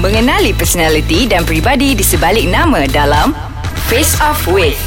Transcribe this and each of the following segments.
Mengenali personaliti dan pribadi di sebalik nama dalam Face Off With.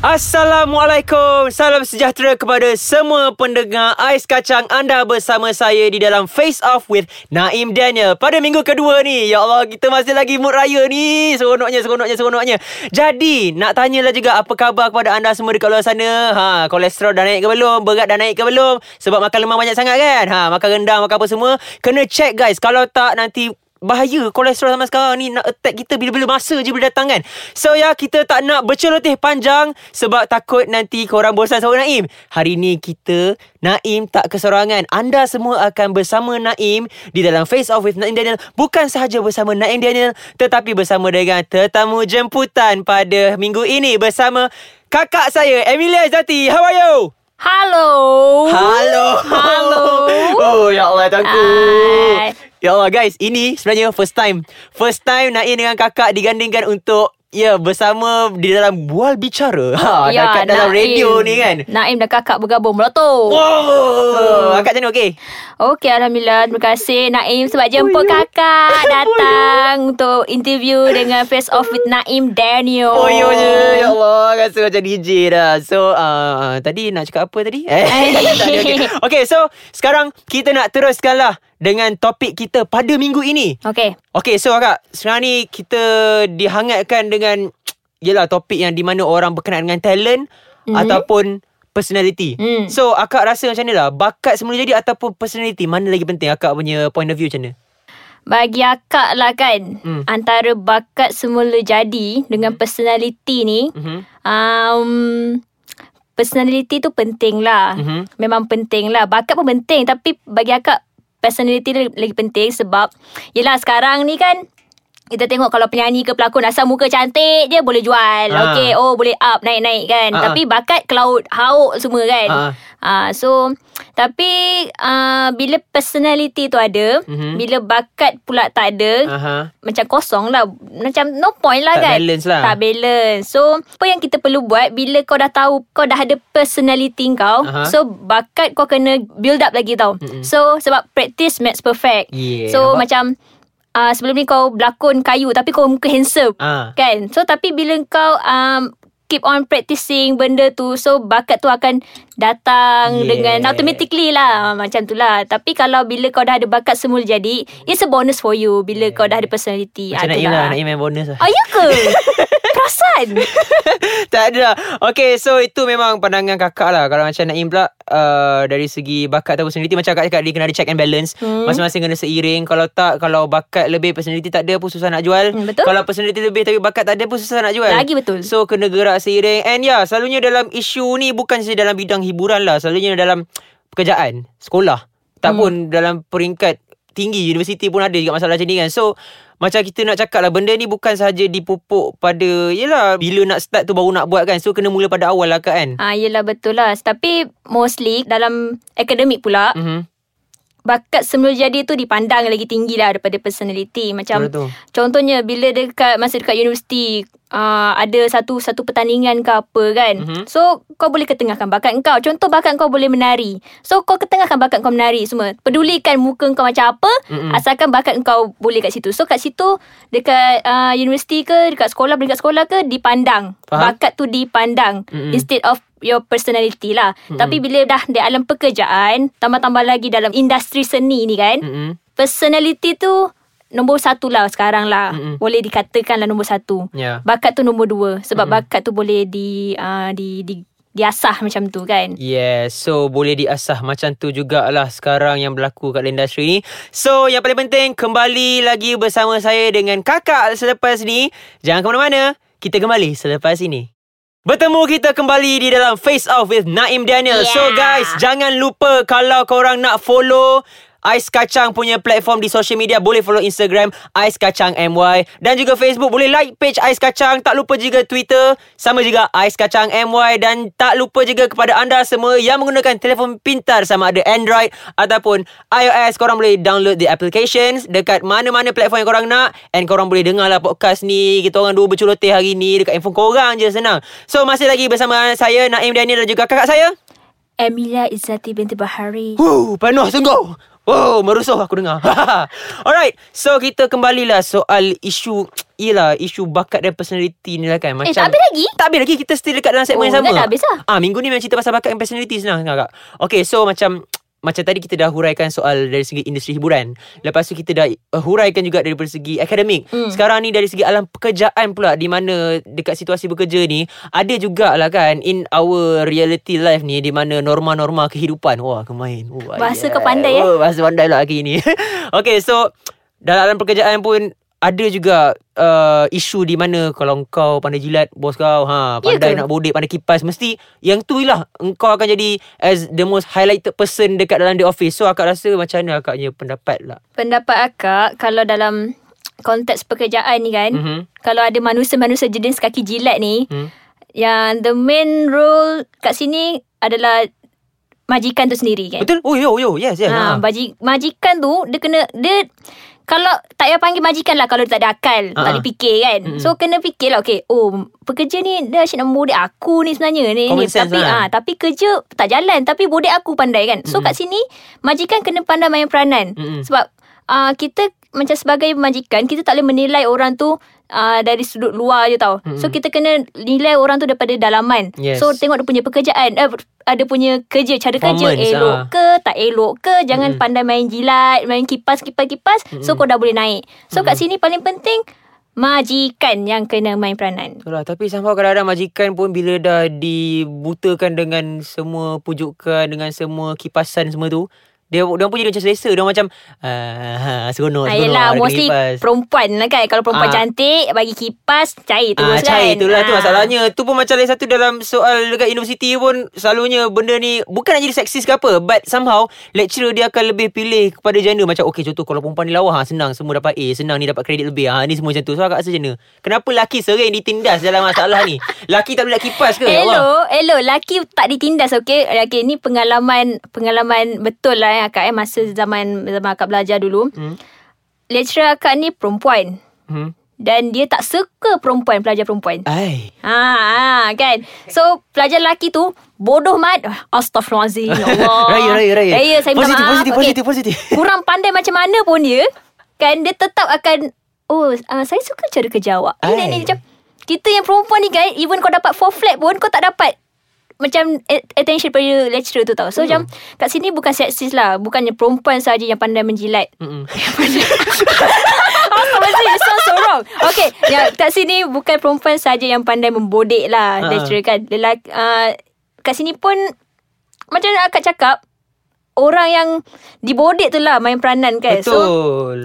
Assalamualaikum Salam sejahtera kepada semua pendengar Ais Kacang anda bersama saya di dalam Face Off with Naim Daniel Pada minggu kedua ni Ya Allah kita masih lagi mood raya ni Seronoknya, seronoknya, seronoknya Jadi nak tanyalah juga apa khabar kepada anda semua dekat luar sana ha, Kolesterol dah naik ke belum? Berat dah naik ke belum? Sebab makan lemak banyak sangat kan? Ha, makan rendang, makan apa semua Kena check guys Kalau tak nanti bahaya kolesterol zaman sekarang ni nak attack kita bila-bila masa je boleh datang kan. So ya kita tak nak berceloteh panjang sebab takut nanti korang bosan sama Naim. Hari ni kita Naim tak kesorangan. Anda semua akan bersama Naim di dalam Face Off with Naim Daniel. Bukan sahaja bersama Naim Daniel tetapi bersama dengan tetamu jemputan pada minggu ini bersama kakak saya Emilia Zati. How are you? Halo. Halo. Halo. Oh ya Allah tangku. Ya Allah guys, ini sebenarnya first time. First time Naim dengan kakak digandingkan untuk Ya, bersama di dalam bual bicara. Ha, Ya, dekat dalam Naim. radio ni kan. Naim dan kakak bergabung meletup. Wow. Kakak macam mana okey? Okey, Alhamdulillah. Terima kasih Naim sebab jemput kakak datang untuk interview dengan Face Off with Naim Daniel. Oh, ya je. Ya Allah, rasa macam DJ dah. So, uh, tadi nak cakap apa tadi? Eh, ada, okay. okay, so sekarang kita nak teruskanlah dengan topik kita pada minggu ini. Okey. Okay, so kakak, sekarang ni kita dihangatkan dengan Yelah topik yang di mana orang berkenaan dengan talent mm-hmm. ataupun personality. Mm. So akak rasa macam mana lah? Bakat semula jadi ataupun personality? Mana lagi penting akak punya point of view macam mana? Bagi akak lah kan, Hmm. antara bakat semula jadi dengan personality ni, Mm-hmm. um, personality tu penting lah. Mhm. Memang penting lah. Bakat pun penting tapi bagi akak personality lagi, lagi penting sebab yelah sekarang ni kan kita tengok kalau penyanyi ke pelakon asal muka cantik je boleh jual. Ha. Okay, oh boleh up naik-naik kan. Ha. Tapi bakat cloud hauk semua kan. Ha, ha. Ah, so tapi uh, bila personality tu ada, Mhm. bila bakat pula tak ada, Aha. macam kosong lah Macam no point lah Tak kan balance lah. Tak balance So apa yang kita perlu buat Bila kau dah tahu Kau dah ada personality kau Aha. So bakat kau kena Build up lagi tau Mm-mm. So sebab practice makes perfect Yeah, So nampak? macam uh, Sebelum ni kau berlakon kayu Tapi kau muka handsome Ah. Kan So tapi bila kau um, Keep on practicing benda tu So bakat tu akan Datang Yeah. dengan Automatically lah Macam tu lah Tapi kalau bila kau dah ada bakat semula jadi It's a bonus for you Bila kau dah ada personality Macam Ah, Naim itulah. lah. Naim main bonus lah. Oh ya ke? Perasan tak ada. Okay, so itu memang pandangan kakak lah. Kalau macam Naim pula, uh, dari segi bakat atau personality, macam kakak cakap, dia kena ada check and balance. Hmm. Masing-masing kena seiring. Kalau tak, kalau bakat lebih, personality tak ada pun susah nak jual. Hmm, betul. Kalau personality lebih tapi bakat tak ada pun susah nak jual. Lagi betul. So, kena gerak seiring. And ya, yeah, selalunya dalam isu ni bukan saja dalam bidang hiburan lah. Selalunya dalam pekerjaan, sekolah. Tak Hmm. pun dalam peringkat tinggi, universiti pun ada juga masalah macam ni kan. So, macam kita nak cakap lah Benda ni bukan sahaja dipupuk pada Yelah Bila nak start tu baru nak buat kan So kena mula pada awal lah kan Ah, yelah betul lah Tapi mostly dalam akademik pula mm-hmm. Bakat semula jadi tu dipandang lagi tinggi lah Daripada personality Macam Betul tu. Contohnya bila dekat Masa dekat universiti uh, Ada satu satu pertandingan ke apa kan Mhm. So kau boleh ketengahkan bakat kau Contoh bakat kau boleh menari So kau ketengahkan bakat kau menari semua Pedulikan muka kau macam apa Mm-mm. Asalkan bakat kau boleh kat situ So kat situ Dekat uh, universiti ke Dekat sekolah Dekat sekolah ke Dipandang Faham. Bakat tu dipandang Mm-mm. Instead of your personality lah Mm-mm. Tapi bila dah di alam pekerjaan Tambah-tambah lagi dalam industri seni ni kan Mm-hmm. Personality tu Nombor satu lah sekarang lah Mm-mm. Boleh dikatakan lah nombor satu Ya Bakat tu nombor dua Sebab Mm-mm. bakat tu boleh di, uh, di, di Diasah macam tu kan Yes So boleh diasah Macam tu jugalah Sekarang yang berlaku Kat industri ni So yang paling penting Kembali lagi bersama saya Dengan kakak selepas ni Jangan ke mana-mana Kita kembali selepas ini Bertemu kita kembali di dalam Face Off with Naim Daniel. Yeah. So guys, jangan lupa kalau korang nak follow Ais Kacang punya platform di social media. Boleh follow Instagram Ais Kacang MY dan juga Facebook. Boleh like page Ais Kacang. Tak lupa juga Twitter. Sama juga Ais Kacang MY dan tak lupa juga kepada anda semua yang menggunakan telefon pintar sama ada Android ataupun iOS. Korang boleh download the applications dekat mana-mana platform yang korang nak. And korang boleh dengar lah podcast ni. Kita orang dua berculoteh hari ni dekat handphone korang je. Senang. So masih lagi bersama saya Naim Daniel dan juga kakak saya. Emilia Izzati binti Bahari. Wuh, penuh sungguh. Oh, merusuh aku dengar. Alright, so kita kembalilah soal isu Yelah isu bakat dan personality ni lah kan Macam Eh, tak habis lagi? Tak habis lagi Kita still dekat dalam segmen Oh, yang sama dah dah habis lah. Ah Minggu ni memang cerita pasal bakat dan personality senang sangat kak Okay so macam macam tadi kita dah huraikan soal dari segi industri hiburan. Lepas tu kita dah uh, huraikan juga dari segi akademik. Hmm. Sekarang ni dari segi alam pekerjaan pula di mana dekat situasi bekerja ni ada jugalah kan in our reality life ni di mana norma-norma kehidupan. Wah, kemain. Oh, Bahasa kau pandai, eh? Oh, bahasa pandai lah hari ni. okay, so dalam alam pekerjaan pun ada juga uh, isu di mana kalau kau pandai jilat bos kau ha Ya pandai ke? nak bodek pandai kipas mesti yang tu lah engkau akan jadi as the most highlighted person dekat dalam the office so akak rasa macam mana akaknya pendapat lah Pendapat akak kalau dalam konteks pekerjaan ni kan, Mhm. kalau ada manusia-manusia jenis kaki jilat ni, Hmm. yang the main role kat sini adalah majikan tu sendiri kan. betul oh yo yo yes yes Ha, ha. baji, majikan tu dia kena dia kalau tak payah panggil majikan lah kalau dia tak ada akal, Ha, tak ha. boleh fikir kan. Mm-mm. So kena fikir lah okay, oh pekerja ni dia asyik nak bodek aku ni sebenarnya ni. Common ni. tapi lah. ah tapi kerja tak jalan tapi bodek aku pandai kan. So Mm-mm. kat sini majikan kena pandai main peranan. Mm-mm. Sebab uh, kita macam sebagai majikan kita tak boleh menilai orang tu uh, dari sudut luar je tau. Mm-mm. So kita kena nilai orang tu daripada dalaman. Yes. So tengok dia punya pekerjaan eh, ada punya kerja cara kerja elok ah. ke tak elok ke jangan Mm-mm. pandai main jilat main kipas kipas kipas so Mm-mm. kau dah boleh naik so kat Mm-mm. sini paling penting majikan yang kena main peranan Betul lah Tapi somehow kadang-kadang majikan pun Bila dah dibutakan dengan semua pujukan Dengan semua kipasan semua tu dia dia pun jadi macam selesa Dia macam ha, Seronok Ah, yelah mostly kipas. perempuan lah kan Kalau perempuan Ah. cantik Bagi kipas Cair terus Ah, kan cair tu lah tu Ah. masalahnya Tu pun macam lain satu dalam soal dekat universiti pun Selalunya benda ni Bukan nak jadi seksis ke apa But somehow Lecturer dia akan lebih pilih kepada gender Macam okay contoh Kalau perempuan ni lawa ha, Senang semua dapat A Senang ni dapat kredit lebih ha, Ni semua macam tu So agak rasa macam mana Kenapa lelaki sering ditindas dalam masalah ni Lelaki tak boleh kipas ke Allah? Hello, hello. Laki tak ditindas, okey? Okey, ni pengalaman pengalaman betul lah ya, Kak. Eh, masa zaman zaman akak belajar dulu. Hmm. Lecturer akak ni perempuan. hmm. Dan dia tak suka perempuan, pelajar perempuan. Ai Ha, ha kan. So pelajar lelaki tu bodoh mat. Astaghfirullahalazim. Ya Allah. Raya, raya, raya. Raya, saya minta Positif, maaf. positif, positif, positif. Kurang pandai macam mana pun dia, kan dia tetap akan oh, uh, saya suka cara kerja awak. Ini ni macam kita yang perempuan ni kan, even kau dapat 4 flat pun kau tak dapat macam at- attention pada lecturer tu tau. So macam kat sini bukan seksis lah. Bukannya perempuan saja yang pandai menjilat. Mm-mm. Astaghfirullahaladzim So so wrong Okay ya, Kat sini Bukan perempuan saja Yang pandai membodek lah Ha. Lecturer kan Lelaki, uh, Kat sini pun Macam akak cakap Orang yang Dibodek tu lah Main peranan kan So Betul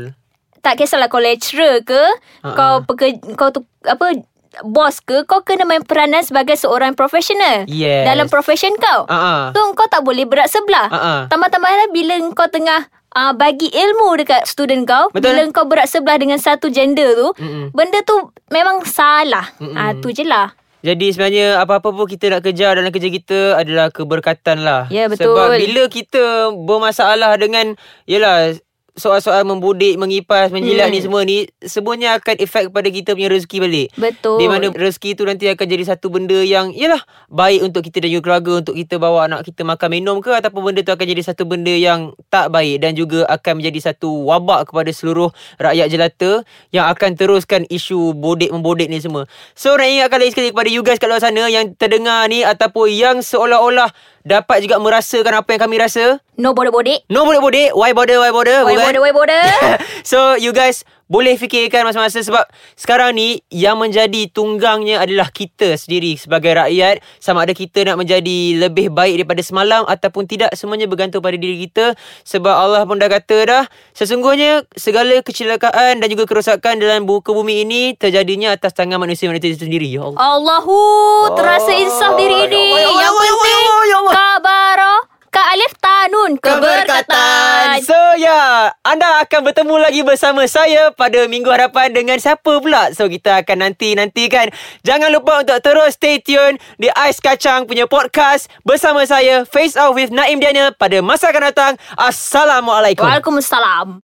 tak kisahlah Kau lecturer ke Ha. Kau pekerja Kau tu Apa Bos ke Kau kena main peranan Sebagai seorang profesional Yes. Dalam profession kau ah. Tu kau tak boleh berat sebelah Ah, ah. Tambah-tambah lah Bila kau tengah uh, Bagi ilmu dekat student kau Betul. Bila kau berat sebelah Dengan satu gender tu Mm-mm. Benda tu Memang salah. Ah Tu je lah Jadi sebenarnya apa-apa pun kita nak kejar dalam kerja kita adalah keberkatan lah. Ya, betul. Sebab bila kita bermasalah dengan yalah soal-soal membudik, mengipas, menjilat Hmm. ni semua ni semuanya akan efek pada kita punya rezeki balik. Betul Di mana rezeki tu nanti akan jadi satu benda yang yalah baik untuk kita dan juga keluarga untuk kita bawa anak kita makan minum ke ataupun benda tu akan jadi satu benda yang tak baik dan juga akan menjadi satu wabak kepada seluruh rakyat jelata yang akan teruskan isu bodek membodek ni semua. So nak ingatkan lagi sekali kepada you guys kat luar sana yang terdengar ni ataupun yang seolah-olah dapat juga merasakan apa yang kami rasa. No bodek-bodek No bodek-bodek. Why bother, why bother? Why bukan? border, why border so you guys boleh fikirkan masa-masa sebab sekarang ni yang menjadi tunggangnya adalah kita sendiri sebagai rakyat. Sama ada kita nak menjadi lebih baik daripada semalam ataupun tidak semuanya bergantung pada diri kita. Sebab Allah pun dah kata dah sesungguhnya segala kecelakaan dan juga kerosakan dalam buku bumi ini terjadinya atas tangan manusia-manusia sendiri ya Allah. Allahu Terasa insaf diri ya ini. Ya Allah, Yang ya Allah, ya penting Allah, ya Allah. Kabara Ka alif tanun Keberkatan. So ya. Yeah, Anda akan bertemu lagi bersama saya Pada minggu hadapan Dengan siapa pula? So kita akan nanti-nantikan. Jangan lupa untuk terus stay tune Di Ais Kacang punya podcast Bersama saya Face Off with Naim Daniel Pada masa akan datang. Assalamualaikum. Waalaikumsalam